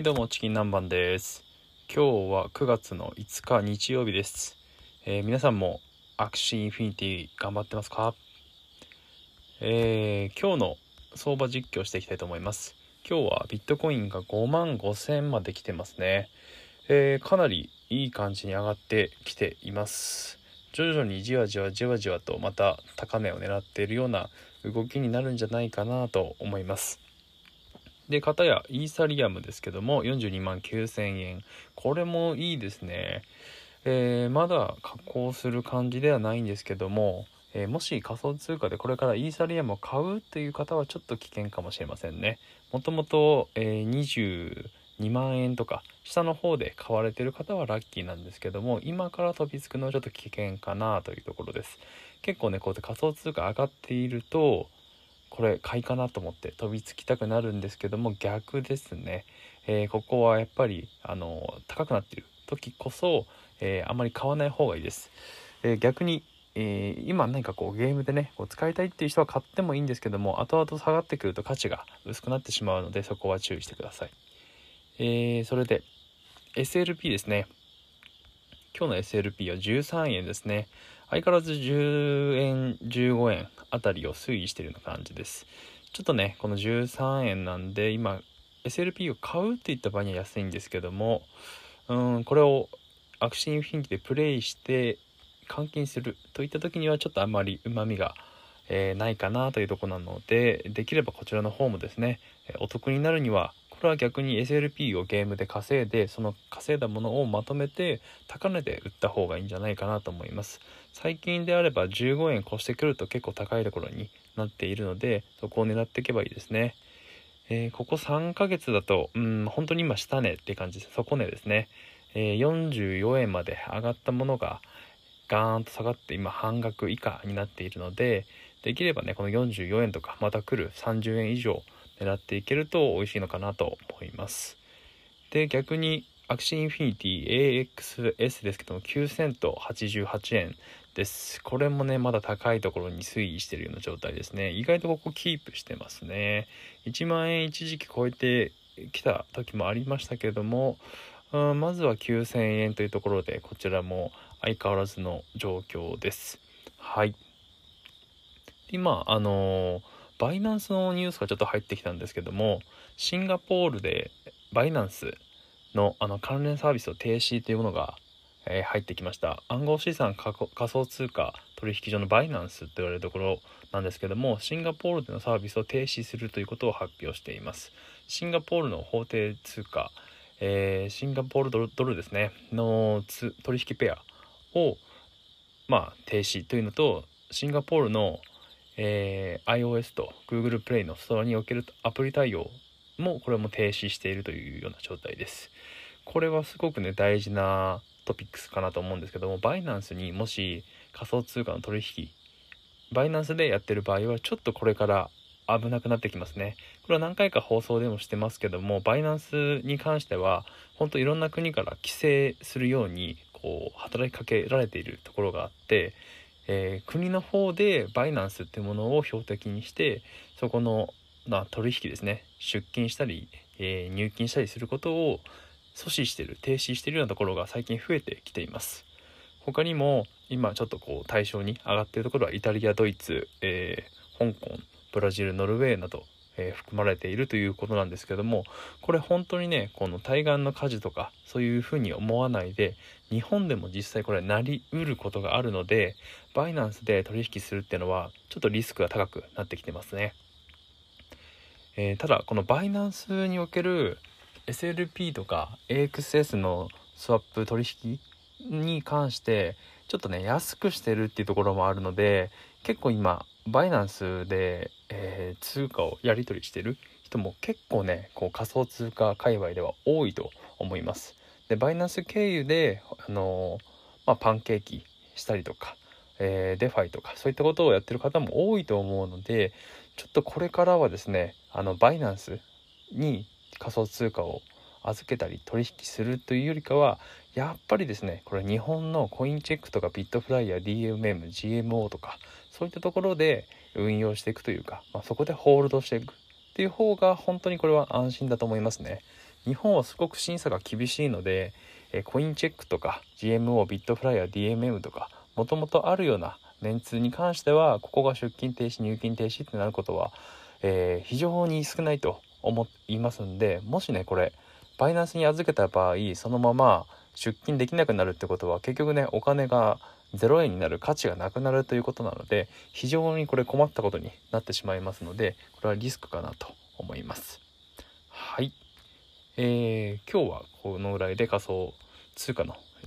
はいどうもチキン南蛮です。今日は9月の5日日曜日です、えー皆さんも Axie Infinity 頑張ってますか？えー今日の相場実況していきたいと思います。今日はビットコインが5万5000まで来てますね、えーかなりいい感じに上がってきています。徐々にじわじわじわじわとまた高値を狙っているような動きになるんじゃないかなと思います。で、片やイーサリアムですけども、42万9000円。これもいいですね。えーまだ加工する感じではないんですけども、えーもし仮想通貨でこれからイーサリアムを買うという方はちょっと危険かもしれませんね。もともと、え22万円とか下の方で買われてる方はラッキーなんですけども今から飛びつくのはちょっと危険かなというところです結構ねこうやって仮想通貨上がっているとこれ買いかなと思って飛びつきたくなるんですけども逆ですね、えーここはやっぱりあの高くなっている時こそ、えーあまり買わない方がいいです、えー逆に、え今何かこうゲームでねこう使いたいっていう人は買ってもいいんですけども後々下がってくると価値が薄くなってしまうのでそこは注意してください、えーそれで SLP ですね。今日の SLP は13円ですね。相変わらず10円15円あたりを推移してるような感じです。ちょっとねこの13円なんで今 SLP を買うっていった場合には安いんですけどもうんこれを Axie Infinity でプレイして換金するといった時にはちょっとあんまりうまみが、えーないかなというとこなのでできればこちらの方もですねえお得になるにはこれは逆に SLP をゲームで稼いでその稼いだものをまとめて高値で売った方がいいんじゃないかなと思います。最近であれば15円越してくると結構高いところになっているのでそこを狙っていけばいいですね、えーここ3ヶ月だとうん本当に今下値って感じです。底値ですね、えー44円まで上がったものがガーンと下がって今半額以下になっているのでできればねこの44円とかまた来る30円以上狙っていけると美味しいのかなと思います。で逆に Axie Infinity AXS ですけども9セント88円です。これもねまだ高いところに推移しているような状態ですね。意外とここキープしてますね。1万円一時期超えてきた時もありましたけどもうんまずは9000円というところでこちらも相変わらずの状況です。はい。で今あの Binance のニュースがちょっと入ってきたんですけどもシンガポールでバイナンスのあの関連サービスを停止というものが、えー入ってきました。暗号資産仮想通貨取引所のバイナンスと言われるところなんですけどもシンガポールでのサービスを停止するということを発表しています。シンガポールの法定通貨、えーシンガポールドルですね。のつ取引ペアをまあ停止というのとシンガポールの、えー iOS と Google プレイのストアにおけるアプリ対応もこれも停止しているというような状態です。これはすごくね大事なトピックスかなと思うんですけどもバイナンスにもし仮想通貨の取引バイナンスでやってる場合はちょっとこれから危なくなってきますね。これは何回か放送でもしてますけどもバイナンスに関しては本当いろんな国から規制するようにこう働きかけられているところがあって、えー国の方でバイナンスっていうものを標的にしてそこの、まあ、取引ですね。出金したり、えー入金したりすることを阻止してる停止してるようなところが最近増えてきています。他にも今ちょっとこう対象に上がっているところはイタリアドイツ、えー香港ブラジルノルウェーなど、えー含まれているということなんですけどもこれ本当にねこの対岸の火事とかそういうふうに思わないで日本でも実際これなりうることがあるのでバイナンスで取引するっていうのはちょっとリスクが高くなってきてますね、えーただこのバイナンスにおける SLP とか AXS のスワップ取引に関してちょっとね安くしてるっていうところもあるので結構今バイナンスで、えー通貨をやり取りしてる人も結構ねこう仮想通貨界隈では多いと思います。で Binance 経由であのまあ、パンケーキしたりとか、えー DeFi とかそういったことをやってる方も多いと思うのでちょっとこれからはですねあの Binance に仮想通貨を預けたり取引するというよりかはやっぱりですねこれ日本のコインチェックとかビットフライヤー DMM、GMO とかそういったところで運用していくというか、まあ、そこでホールドしていくっていう方が本当にこれは安心だと思いますね。日本はすごく審査が厳しいので、えコインチェックとか GMO ビットフライヤー DMM とかもともとあるようなメンツに関してはここが出勤停止入金停止ってなることは、えー、非常に少ないと思いますんでもしねこれバイナンスに預けた場合そのまま出金できなくなるってことは結局ねお金が0円になる価値がなくなるということなので非常にこれ困ったことになってしまいますのでこれはリスクかなと思います。はい。えー、今日はこのぐらいで仮想通貨の、え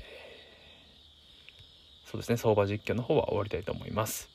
ー、そうですね相場実況の方は終わりたいと思います。